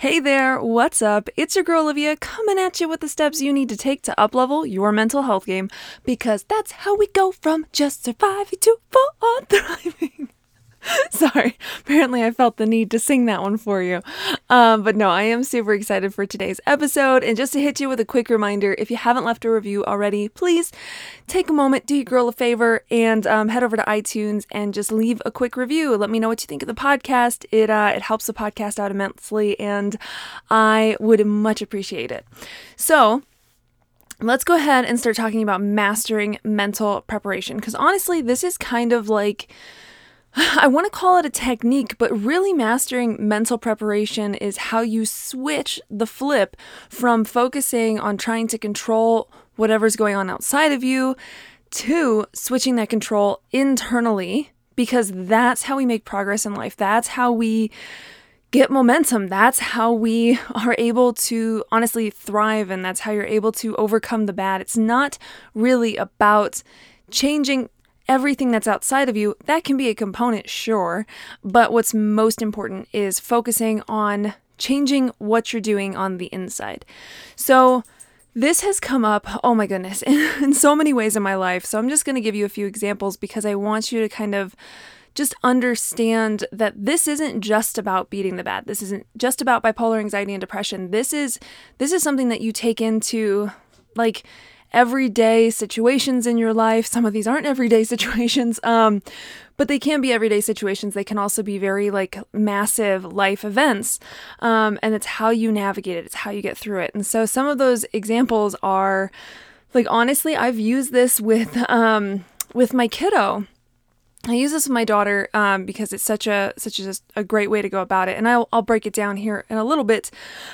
Hey there, what's up? It's your girl Olivia coming at you with the steps you need to take to uplevel your mental health game because that's how we go from just surviving to full on thriving. Sorry, apparently I felt the need to sing that one for you. Um, but no, I am super excited for today's episode. And just to hit you with a quick reminder if you haven't left a review already, please take a moment, do your girl a favor, and um, head over to iTunes and just leave a quick review. Let me know what you think of the podcast. It, uh, it helps the podcast out immensely, and I would much appreciate it. So, let's go ahead and start talking about mastering mental preparation because honestly, this is kind of like I want to call it a technique, but really mastering mental preparation is how you switch the flip from focusing on trying to control whatever's going on outside of you to switching that control internally because that's how we make progress in life. That's how we get momentum. That's how we are able to honestly thrive and that's how you're able to overcome the bad. It's not really about changing everything that's outside of you, that can be a component, sure. But what's most important is focusing on changing what you're doing on the inside. So, this has come up, oh my goodness, in, in so many ways in my life. So, I'm just going to give you a few examples because I want you to kind of just understand that this isn't just about beating the bad. This isn't just about bipolar anxiety and depression. This is this is something that you take into like everyday situations in your life. Some of these aren't everyday situations, um, but they can be everyday situations. They can also be very like massive life events. Um, and it's how you navigate it, it's how you get through it. And so some of those examples are like, honestly, I've used this with, um, with my kiddo. I use this with my daughter um, because it's such a such a, a great way to go about it, and I'll I'll break it down here in a little bit.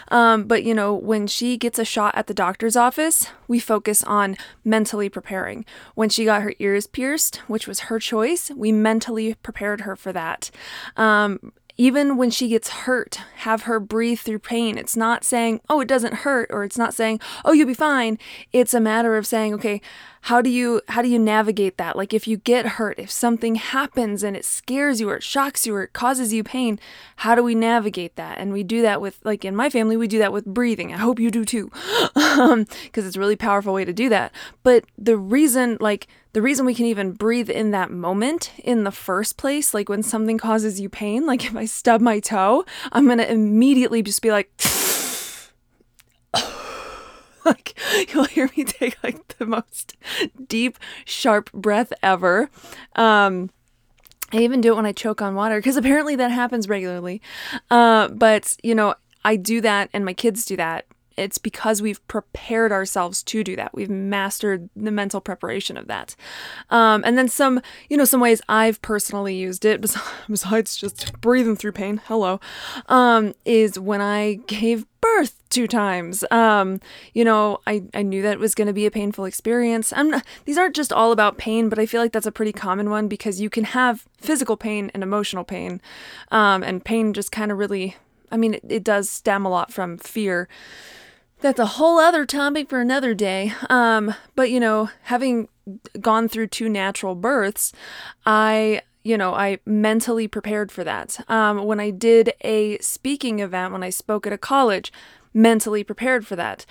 Um, but you know, when she gets a shot at the doctor's office, we focus on mentally preparing. When she got her ears pierced, which was her choice, we mentally prepared her for that. Um, even when she gets hurt, have her breathe through pain. It's not saying, oh, it doesn't hurt, or it's not saying, oh, you'll be fine. It's a matter of saying, okay, how do you how do you navigate that? Like if you get hurt if something happens and it scares you or it shocks you or it causes you pain how do we navigate that? And we do that with like in my family we do that with breathing. I hope you do too because um, it's a really powerful way to do that. But the reason like the reason we can even breathe in that moment in the first place like when something causes you pain like if i stub my toe i'm to immediately just be like like you'll hear me take like the most deep, sharp breath ever. Um, I even do it when I choke on water because apparently that happens regularly. Uh, but you know, I do that, and my kids do that it's because we've prepared ourselves to do that. We've mastered the mental preparation of that. Um, and then some, you know, some ways I've personally used it, besides just breathing through pain, hello, um, is when I gave birth two times. Um, you know, I, I knew that was going to be a painful experience. I'm not, these aren't just all about pain, but I feel like that's a pretty common one because you can have physical pain and emotional pain. Um, and pain just kind of really, I mean, it, it does stem a lot from fear that's a whole other topic for another day. Um, but you know, having gone through two natural births, I you know, I mentally prepared for that. Um, when I did a speaking event, when I spoke at a college, mentally prepared for that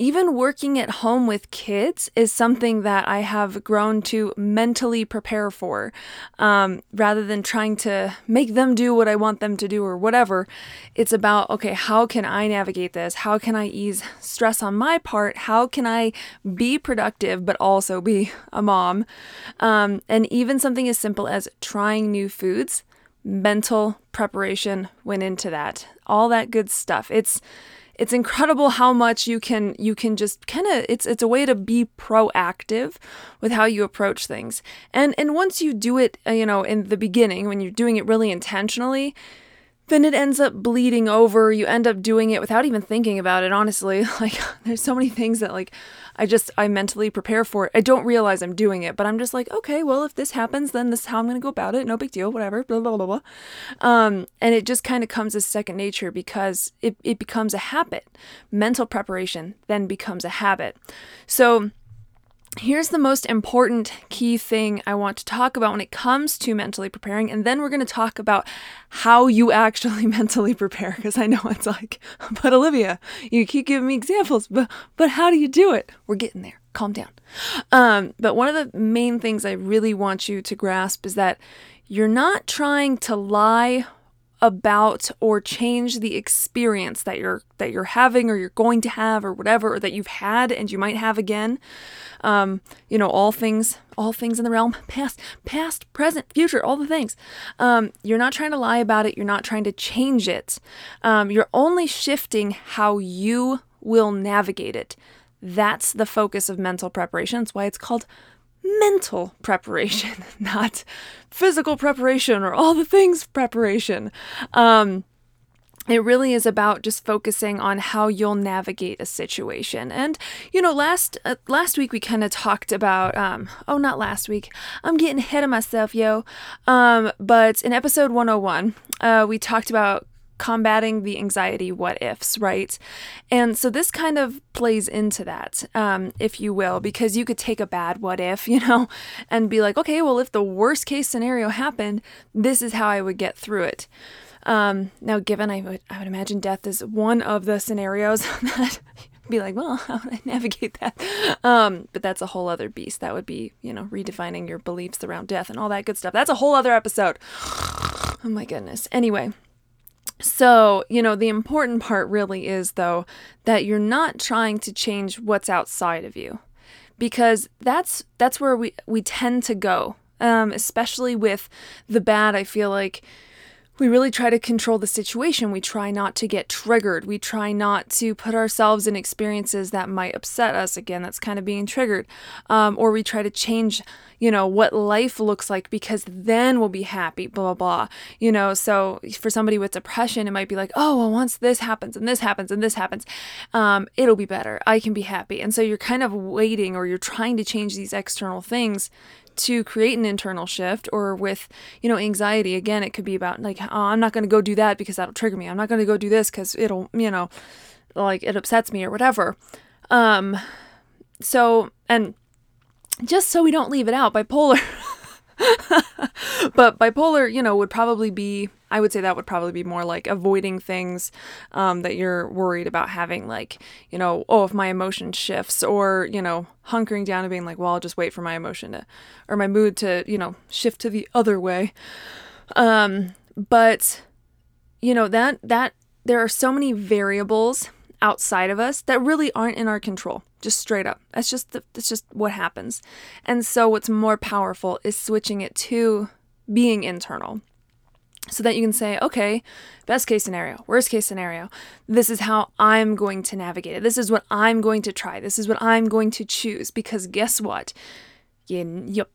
even working at home with kids is something that I have grown to mentally prepare for um, rather than trying to make them do what I want them to do or whatever. It's about, okay, how can I navigate this? How can I ease stress on my part? How can I be productive but also be a mom? Um, and even something as simple as trying new foods, mental preparation went into that. All that good stuff. It's it's incredible how much you can you can just kind of it's it's a way to be proactive with how you approach things. And and once you do it uh, you know in the beginning when you're doing it really intentionally then it ends up bleeding over. You end up doing it without even thinking about it, honestly. Like, there's so many things that, like, I just, I mentally prepare for it. I don't realize I'm doing it, but I'm just like, okay, well, if this happens, then this is how I'm going to go about it. No big deal, whatever, blah, blah, blah, blah. Um, and it just kind of comes as second nature because it, it becomes a habit. Mental preparation then becomes a habit. So, Here's the most important key thing I want to talk about when it comes to mentally preparing, and then we're going to talk about how you actually mentally prepare. Because I know it's like, but Olivia, you keep giving me examples, but but how do you do it? We're getting there. Calm down. Um, but one of the main things I really want you to grasp is that you're not trying to lie about or change the experience that you're that you're having or you're going to have or whatever or that you've had and you might have again. Um, you know all things all things in the realm past past present future all the things. Um, you're not trying to lie about it. You're not trying to change it. Um, you're only shifting how you will navigate it. That's the focus of mental preparation. That's why it's called mental preparation, not physical preparation or all the things preparation. Um, it really is about just focusing on how you'll navigate a situation. And you know, last uh, last week we kind of talked about um oh not last week. I'm getting ahead of myself, yo. Um but in episode 101, uh we talked about combating the anxiety what ifs, right? And so this kind of plays into that, um, if you will, because you could take a bad what if, you know, and be like, okay, well, if the worst case scenario happened, this is how I would get through it. Um, now, given I would, I would imagine death is one of the scenarios that be like, well, how would I navigate that? Um, but that's a whole other beast. That would be, you know, redefining your beliefs around death and all that good stuff. That's a whole other episode. Oh my goodness. Anyway, so, you know, the important part really is, though, that you're not trying to change what's outside of you because that's that's where we we tend to go um, especially with the bad i feel like we really try to control the situation. We try not to get triggered. We try not to put ourselves in experiences that might upset us. Again, that's kind of being triggered. Um, or we try to change, you know, what life looks like because then we'll be happy, blah, blah, blah. You know, so for somebody with depression, it might be like, oh, well, once this happens and this happens and this happens, um, it'll be better. I can be happy. And so you're kind of waiting or you're trying to change these external things to create an internal shift or with you know anxiety again it could be about like oh, i'm not going to go do that because that'll trigger me. I'm not going to go do this because it'll you know like it upsets me or whatever. Um so and just so we don't leave it out bipolar but bipolar, you know, would probably be, I would say that would probably be more like avoiding things um, that you're worried about having, like, you know, oh, if my emotion shifts, or, you know, hunkering down and being like, well, I'll just wait for my emotion to, or my mood to, you know, shift to the other way. Um, but, you know, that, that, there are so many variables outside of us that really aren't in our control. Just straight up. That's just the, that's just what happens. And so what's more powerful is switching it to being internal. So that you can say, okay, best case scenario, worst case scenario, this is how I'm going to navigate it. This is what I'm going to try. This is what I'm going to choose. Because guess what? you, you,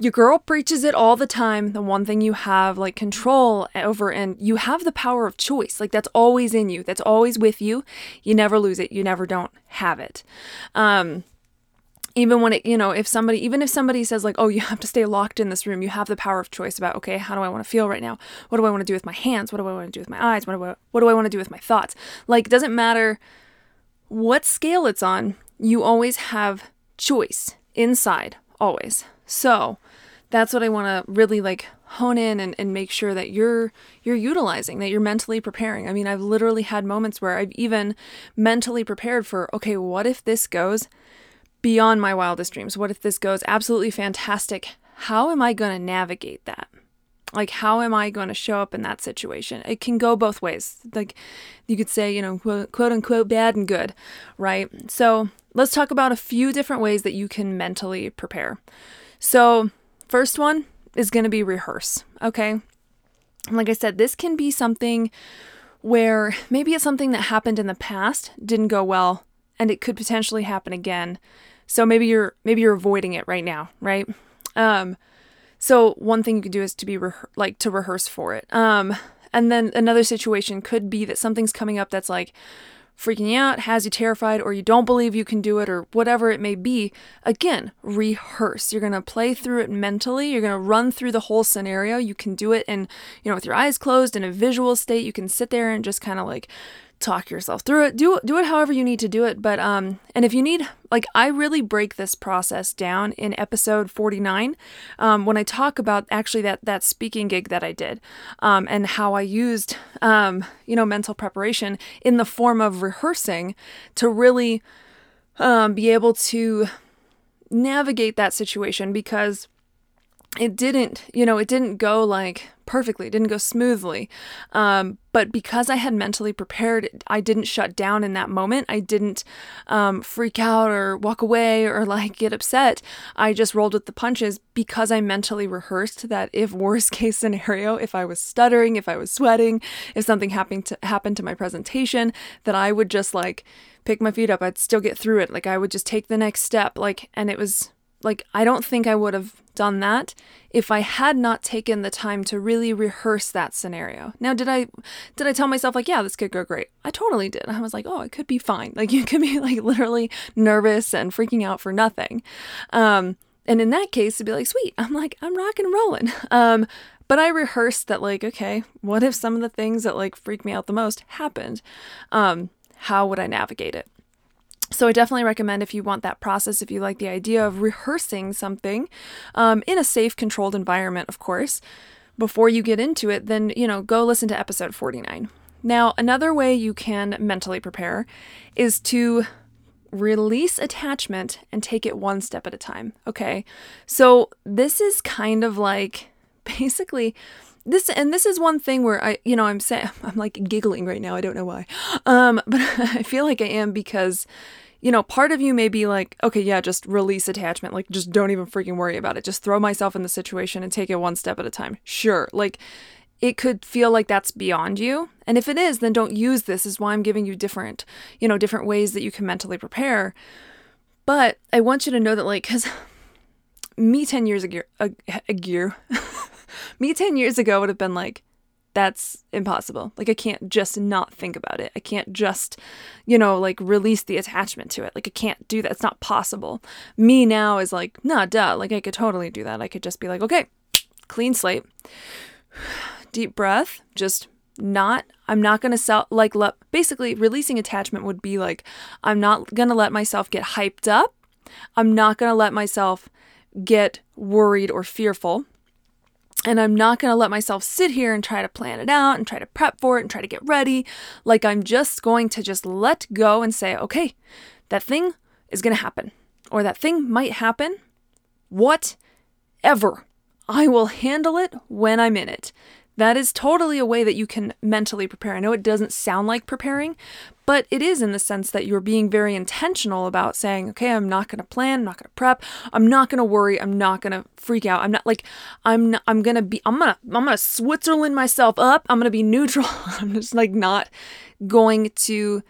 your girl preaches it all the time. The one thing you have like control over, and you have the power of choice. Like that's always in you. That's always with you. You never lose it. You never don't have it. Um, even when it, you know, if somebody, even if somebody says like, oh, you have to stay locked in this room, you have the power of choice about, okay, how do I want to feel right now? What do I want to do with my hands? What do I want to do with my eyes? What do I, what do I want to do with my thoughts? Like, doesn't matter what scale it's on. You always have choice inside always. So that's what I want to really like hone in and, and make sure that you're you're utilizing, that you're mentally preparing. I mean, I've literally had moments where I've even mentally prepared for, okay, what if this goes beyond my wildest dreams? What if this goes absolutely fantastic? How am I going to navigate that? Like, how am I going to show up in that situation? It can go both ways. Like, you could say, you know, quote, quote unquote, bad and good, right? So, let's talk about a few different ways that you can mentally prepare. So, first one is going to be rehearse, okay? Like I said, this can be something where maybe it's something that happened in the past, didn't go well, and it could potentially happen again. So maybe you're maybe you're avoiding it right now, right? Um, so one thing you could do is to be re- like to rehearse for it. Um, and then another situation could be that something's coming up that's like freaking you out, has you terrified, or you don't believe you can do it, or whatever it may be, again, rehearse. You're to play through it mentally. You're to run through the whole scenario. You can do it in, you know, with your eyes closed in a visual state. You can sit there and just kind of like talk yourself through it. Do do it however you need to do it. But um, and if you need, like, I really break this process down in episode 49 um, when I talk about actually that that speaking gig that I did, um, and how I used um, you know, mental preparation in the form of rehearsing to really um, be able to navigate that situation because it didn't, you know, it didn't go like perfectly, it didn't go smoothly. Um, but because I had mentally prepared, I didn't shut down in that moment. I didn't um, freak out or walk away or like get upset. I just rolled with the punches because I mentally rehearsed that if worst case scenario, if I was stuttering, if I was sweating, if something happened to happen to my presentation, that I would just like pick my feet up. I'd still get through it. Like I would just take the next step. Like, and it was like, I don't think I would have done that if I had not taken the time to really rehearse that scenario. Now, did I did I tell myself like, yeah, this could go great? I totally did. I was like, oh, it could be fine. Like you could be like literally nervous and freaking out for nothing. Um, and in that case, it'd be like, sweet. I'm like, I'm rocking and rolling. Um, but I rehearsed that like, okay, what if some of the things that like freak me out the most happened? Um, how would I navigate it? So I definitely recommend if you want that process, if you like the idea of rehearsing something um, in a safe, controlled environment, of course, before you get into it, then, you know, go listen to episode 49. Now, another way you can mentally prepare is to release attachment and take it one step at a time. Okay. So this is kind of like basically this and this is one thing where I you know I'm saying I'm like giggling right now I don't know why um but I feel like I am because you know, part of you may be like, okay, yeah, just release attachment. Like, just don't even freaking worry about it. Just throw myself in the situation and take it one step at a time. Sure. Like, it could feel like that's beyond you. And if it is, then don't use this, is why I'm giving you different, you know, different ways that you can mentally prepare. But I want you to know that, like, because me 10 years ago, a, a year, me 10 years ago would have been like, that's impossible. Like I can't just not think about it. I can't just, you know, like release the attachment to it. Like I can't do that. It's not possible. Me now is like, nah, duh. Like I could totally do that. I could just be like, okay, clean slate. Deep breath. Just not I'm not going to sell like basically releasing attachment would be like I'm not going to let myself get hyped up. I'm not going to let myself get worried or fearful and I'm not going to let myself sit here and try to plan it out and try to prep for it and try to get ready. Like I'm just going to just let go and say, okay, that thing is going to happen or that thing might happen. Whatever. I will handle it when I'm in it. That is totally a way that you can mentally prepare. I know it doesn't sound like preparing, but it is in the sense that you're being very intentional about saying, okay, I'm not going to plan, I'm not going to prep, I'm not going to worry, I'm not going to freak out. I'm not like I'm not, I'm going to be I'm going to I'm going to Switzerland myself up. I'm going to be neutral. I'm just like not going to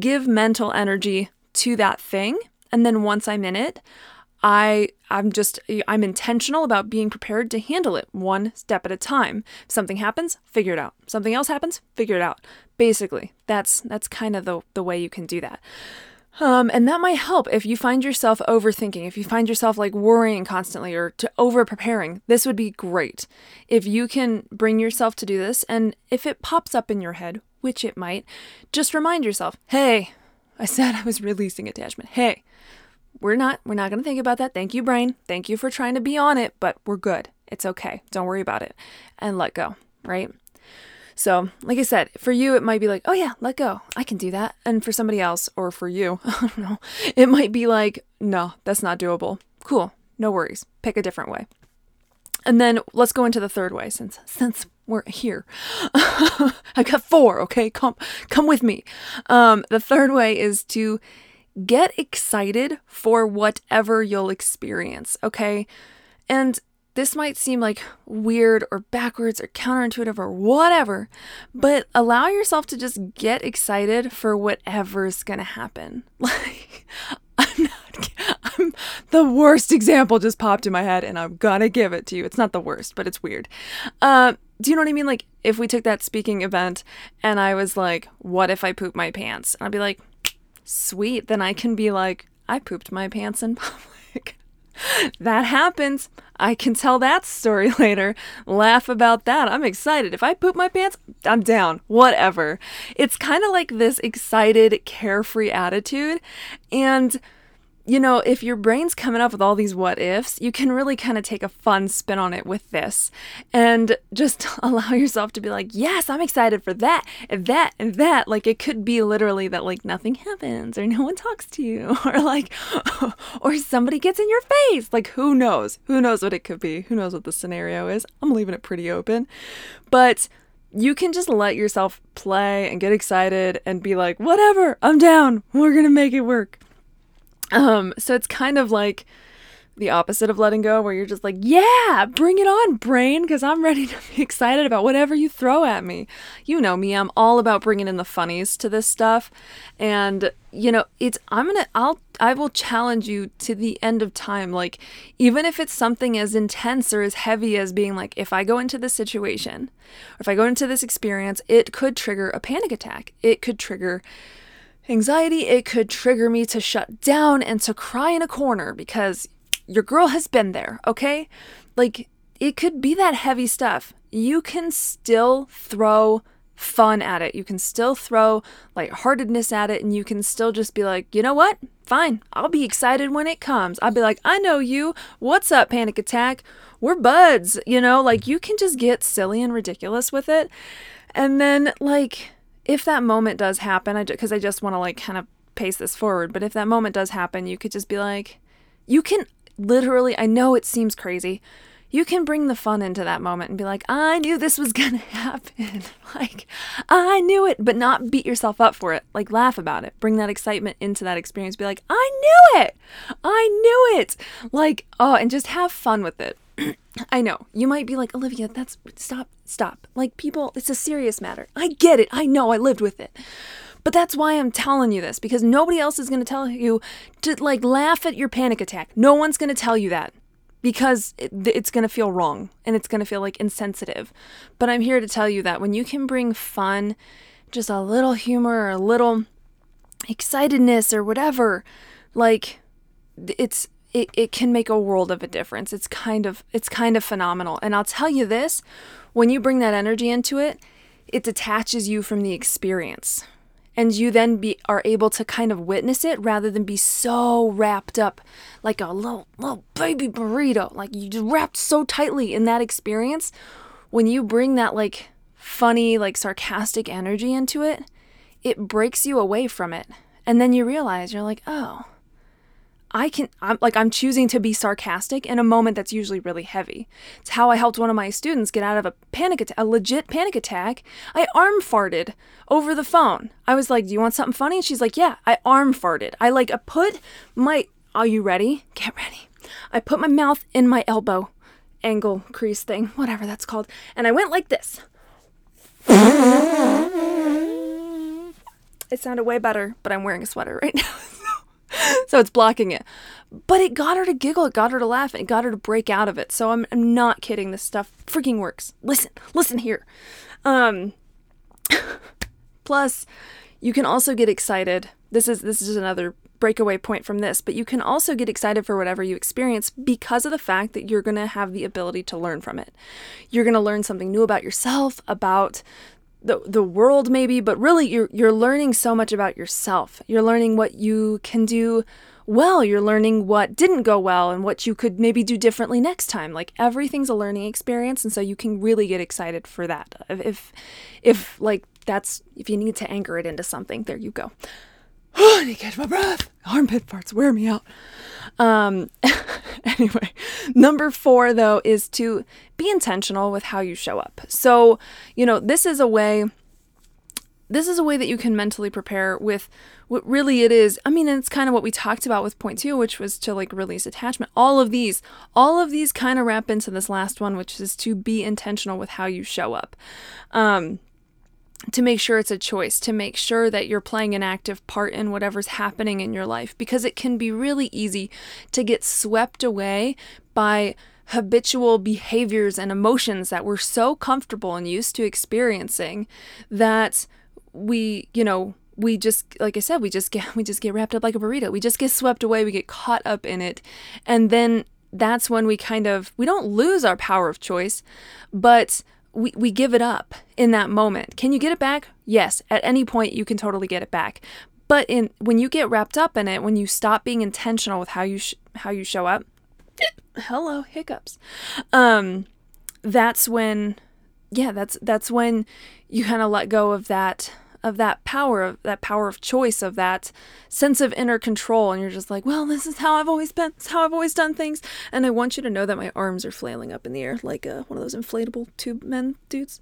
give mental energy to that thing. And then once I'm in it, I I'm just I'm intentional about being prepared to handle it one step at a time. If something happens, figure it out. Something else happens, figure it out. Basically, that's that's kind of the the way you can do that. Um, and that might help if you find yourself overthinking, if you find yourself like worrying constantly or to over preparing. This would be great if you can bring yourself to do this. And if it pops up in your head, which it might, just remind yourself, hey, I said I was releasing attachment. Hey, we're not we're not going to think about that. Thank you brain. Thank you for trying to be on it, but we're good. It's okay. Don't worry about it and let go, right? So, like I said, for you it might be like, "Oh yeah, let go. I can do that." And for somebody else or for you, I don't know, it might be like, "No, that's not doable." Cool. No worries. Pick a different way. And then let's go into the third way since since we're here. I've got four, okay? Come come with me. Um the third way is to get excited for whatever you'll experience, okay? And this might seem like weird or backwards or counterintuitive or whatever, but allow yourself to just get excited for whatever's gonna happen. Like, I'm not, I'm the worst example just popped in my head and I'm gonna give it to you. It's not the worst, but it's weird. Uh, do you know what I mean? Like, if we took that speaking event and I was like, what if I poop my pants? And I'd be like, sweet. Then I can be like, I pooped my pants in public. that happens. I can tell that story later. Laugh about that. I'm excited. If I poop my pants, I'm down. Whatever. It's kind of like this excited, carefree attitude. And you know, if your brain's coming up with all these what ifs, you can really kind of take a fun spin on it with this and just allow yourself to be like, yes, I'm excited for that and that and that. Like it could be literally that like nothing happens or no one talks to you or like, or somebody gets in your face. Like who knows? Who knows what it could be? Who knows what the scenario is? I'm leaving it pretty open. But you can just let yourself play and get excited and be like, whatever, I'm down. We're going to make it work. Um, so it's kind of like the opposite of letting go, where you're just like, yeah, bring it on, brain, because I'm ready to be excited about whatever you throw at me. You know me, I'm all about bringing in the funnies to this stuff. And, you know, it's, I'm gonna, I'll, I will challenge you to the end of time. Like, even if it's something as intense or as heavy as being like, if I go into this situation, or if I go into this experience, it could trigger a panic attack. It could trigger, Anxiety, it could trigger me to shut down and to cry in a corner because your girl has been there, okay? Like, it could be that heavy stuff. You can still throw fun at it. You can still throw lightheartedness at it, and you can still just be like, you know what? Fine. I'll be excited when it comes. I'll be like, I know you. What's up, panic attack? We're buds. You know, like you can just get silly and ridiculous with it. And then, like, if that moment does happen, I because I, I just want to like kind of pace this forward, but if that moment does happen, you could just be like, you can literally, I know it seems crazy. You can bring the fun into that moment and be like, I knew this was going to happen. like, I knew it, but not beat yourself up for it. Like, laugh about it. Bring that excitement into that experience. Be like, I knew it. I knew it. Like, oh, and just have fun with it. I know. You might be like, Olivia, that's stop, stop. Like, people, it's a serious matter. I get it. I know. I lived with it. But that's why I'm telling you this because nobody else is going to tell you to like laugh at your panic attack. No one's going to tell you that because it, it's going to feel wrong and it's going to feel like insensitive. But I'm here to tell you that when you can bring fun, just a little humor or a little excitedness or whatever, like it's it, it can make a world of a difference. It's kind of it's kind of phenomenal. And I'll tell you this, when you bring that energy into it, it detaches you from the experience. And you then be are able to kind of witness it rather than be so wrapped up like a little little baby burrito. Like you just wrapped so tightly in that experience. When you bring that like funny, like sarcastic energy into it, it breaks you away from it. And then you realize you're like, oh, I can, I'm like, I'm choosing to be sarcastic in a moment that's usually really heavy. It's how I helped one of my students get out of a panic attack, a legit panic attack. I arm farted over the phone. I was like, Do you want something funny? And she's like, Yeah, I arm farted. I like, I put my, are you ready? Get ready. I put my mouth in my elbow angle crease thing, whatever that's called. And I went like this. It sounded way better, but I'm wearing a sweater right now. so it's blocking it. But it got her to giggle, it got her to laugh, it got her to break out of it. So I'm, I'm not kidding. This stuff freaking works. Listen, listen here. Um, plus, you can also get excited. This is this is another breakaway point from this, but you can also get excited for whatever you experience because of the fact that you're going to have the ability to learn from it. You're going to learn something new about yourself, about the the world maybe, but really you're you're learning so much about yourself. You're learning what you can do well, you're learning what didn't go well and what you could maybe do differently next time. Like everything's a learning experience and so you can really get excited for that. If if like that's if you need to anchor it into something, there you go. I need to catch my breath. Armpit farts wear me out. Um, anyway, number four, though, is to be intentional with how you show up. So, you know, this is a way. This is a way that you can mentally prepare with what really it is. I mean, it's kind of what we talked about with point two, which was to like release attachment. All of these, all of these kind of wrap into this last one, which is to be intentional with how you show up. Um, to make sure it's a choice, to make sure that you're playing an active part in whatever's happening in your life, because it can be really easy to get swept away by habitual behaviors and emotions that we're so comfortable and used to experiencing that we, you know, we just like I said, we just get we just get wrapped up like a burrito. We just get swept away, we get caught up in it. And then that's when we kind of we don't lose our power of choice, but we, we give it up in that moment. Can you get it back? Yes, at any point you can totally get it back. But in when you get wrapped up in it, when you stop being intentional with how you sh- how you show up, hello hiccups. Um, that's when, yeah, that's that's when you kind of let go of that of that power of that power of choice of that sense of inner control. And you're just like well this is how i've always been this is how i've always done things. And i want you to know that my arms are flailing up in the air like uh, one of those inflatable tube men dudes.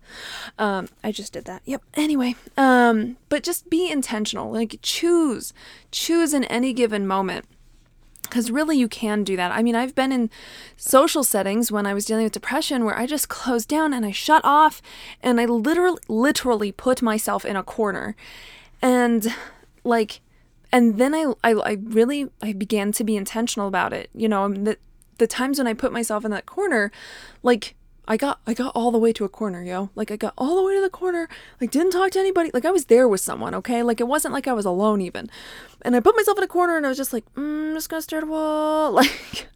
Um, i just did that. Yep. Anyway um, but just be intentional. Like choose choose in any given moment because really, you can do that. I mean, I've been in social settings when I was dealing with depression where I just closed down and I shut off and I literally, literally put myself in a corner. And like, and then I, I, I really, I began to be intentional about it. You know, the, the times when I put myself in that corner, like, I got I got all the way to a corner, yo. Like I got all the way to the corner. Like didn't talk to anybody. Like I was there with someone, okay? Like it wasn't like I was alone even. And I put myself in a corner and I was just like, mm, I'm just gonna stare at a wall. Like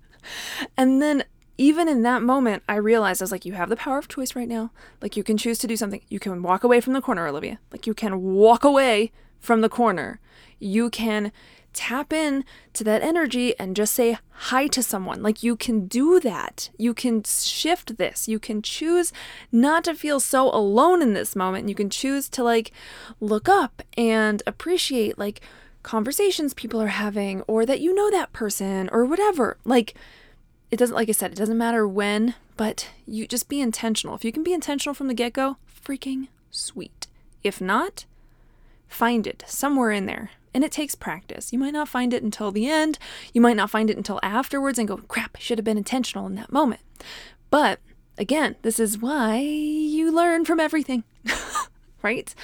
and then even in that moment, I realized I was like, you have the power of choice right now. Like you can choose to do something. You can walk away from the corner, Olivia. Like you can walk away from the corner. You can tap in to that energy and just say hi to someone. Like you can do that. You can shift this. You can choose not to feel so alone in this moment. You can choose to like look up and appreciate like conversations people are having or that you know that person or whatever. Like it doesn't like I said, it doesn't matter when, but you just be intentional. If you can be intentional from the get-go, freaking sweet. If not, find it somewhere in there. And it takes practice. You might not find it until the end. You might not find it until afterwards and go, crap, I should have been intentional in that moment. But again, this is why you learn from everything, right?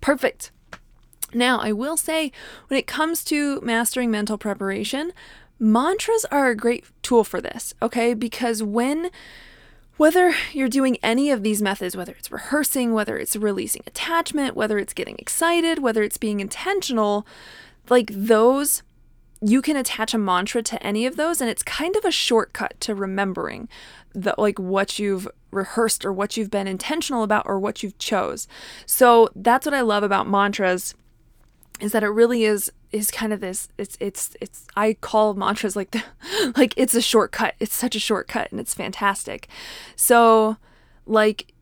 Perfect. Now, I will say when it comes to mastering mental preparation, mantras are a great tool for this, okay? Because when whether you're doing any of these methods, whether it's rehearsing, whether it's releasing attachment, whether it's getting excited, whether it's being intentional, like those, you can attach a mantra to any of those, and it's kind of a shortcut to remembering the like what you've rehearsed or what you've been intentional about or what you've chose. So that's what I love about mantras is that it really is is kind of this it's it's it's I call mantras like the, like it's a shortcut. It's such a shortcut and it's fantastic. So like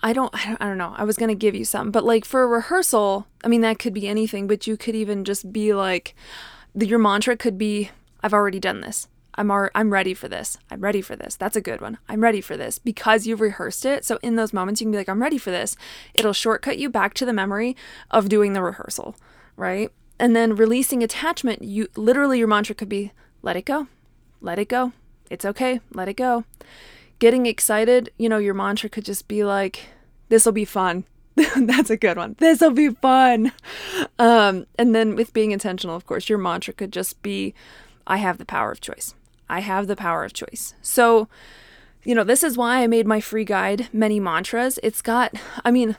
I don't, I don't know. I was going to give you some, but like for a rehearsal, I mean that could be anything, but you could even just be like your mantra could be I've already done this. I'm ar- I'm ready for this. I'm ready for this. That's a good one. I'm ready for this because you've rehearsed it. So in those moments you can be like I'm ready for this. It'll shortcut you back to the memory of doing the rehearsal right? And then releasing attachment, you literally your mantra could be let it go. Let it go. It's okay. Let it go. Getting excited, you know, your mantra could just be like this will be fun. That's a good one. This will be fun. Um, and then with being intentional, of course, your mantra could just be I have the power of choice. I have the power of choice. So, you know, this is why I made my free guide, Many Mantras. It's got, I mean,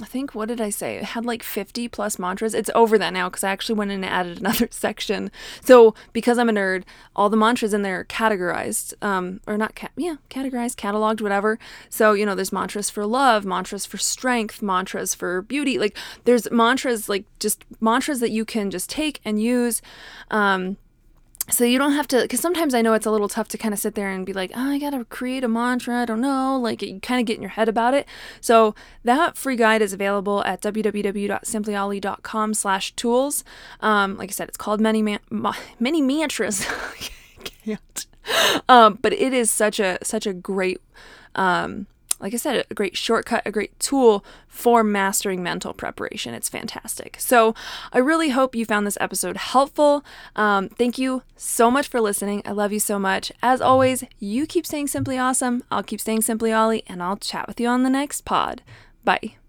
I think what did I say? It had like 50 plus mantras. It's over that now because I actually went in and added another section. So because I'm a nerd, all the mantras in there are categorized, um, or not, ca- yeah, categorized, cataloged, whatever. So you know, there's mantras for love, mantras for strength, mantras for beauty. Like there's mantras, like just mantras that you can just take and use. Um, so you don't have to because sometimes i know it's a little tough to kind of sit there and be like oh, i gotta create a mantra i don't know like you kind of get in your head about it. So that free guide is available at www.simplyolly.com slash tools. Um, like i said it's called many man- ma- many mantras. Can't. Um, but it is such a such a great um, like I said, a great shortcut, a great tool for mastering mental preparation. It's fantastic. So I really hope you found this episode helpful. Um, thank you so much for listening. I love you so much. As always, you keep staying simply awesome. I'll keep staying simply Ollie, and I'll chat with you on the next pod. Bye.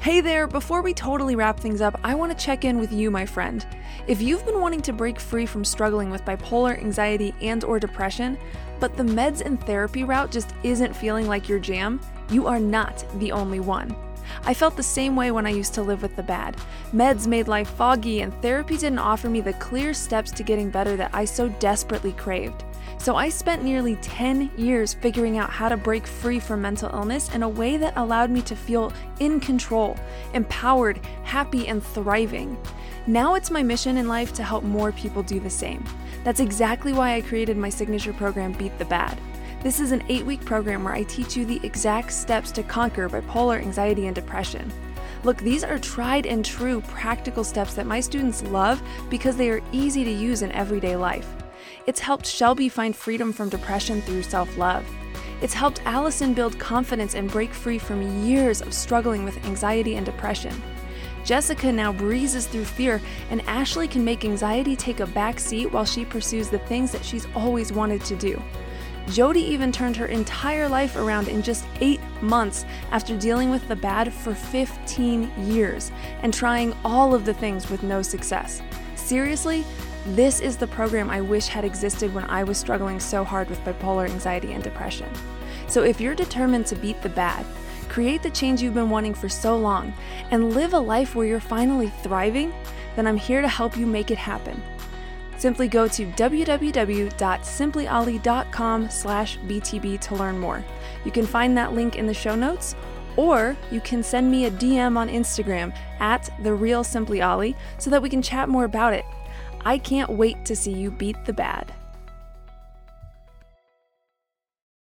Hey there, before we totally wrap things up, I want to check in with you, my friend. If you've been wanting to break free from struggling with bipolar, anxiety, and or depression, but the meds and therapy route just isn't feeling like your jam, you are not the only one. I felt the same way when I used to live with the bad. Meds made life foggy, and therapy didn't offer me the clear steps to getting better that I so desperately craved. So I spent nearly 10 years figuring out how to break free from mental illness in a way that allowed me to feel in control, empowered, happy, and thriving. Now it's my mission in life to help more people do the same. That's exactly why I created my signature program, Beat the Bad. This is an eight week program where I teach you the exact steps to conquer bipolar, anxiety, and depression. Look, these are tried and true practical steps that my students love because they are easy to use in everyday life. It's helped Shelby find freedom from depression through self love. It's helped Allison build confidence and break free from years of struggling with anxiety and depression. Jessica now breezes through fear, and Ashley can make anxiety take a back seat while she pursues the things that she's always wanted to do. Jody even turned her entire life around in just eight months after dealing with the bad for 15 years and trying all of the things with no success. Seriously, this is the program I wish had existed when I was struggling so hard with bipolar anxiety and depression. So if you're determined to beat the bad, create the change you've been wanting for so long, and live a life where you're finally thriving, then I'm here to help you make it happen. Simply go to www.simplyolly.com slash BTB to learn more. You can find that link in the show notes, or you can send me a DM on Instagram at the real Simply so that we can chat more about it. I can't wait to see you beat the bad.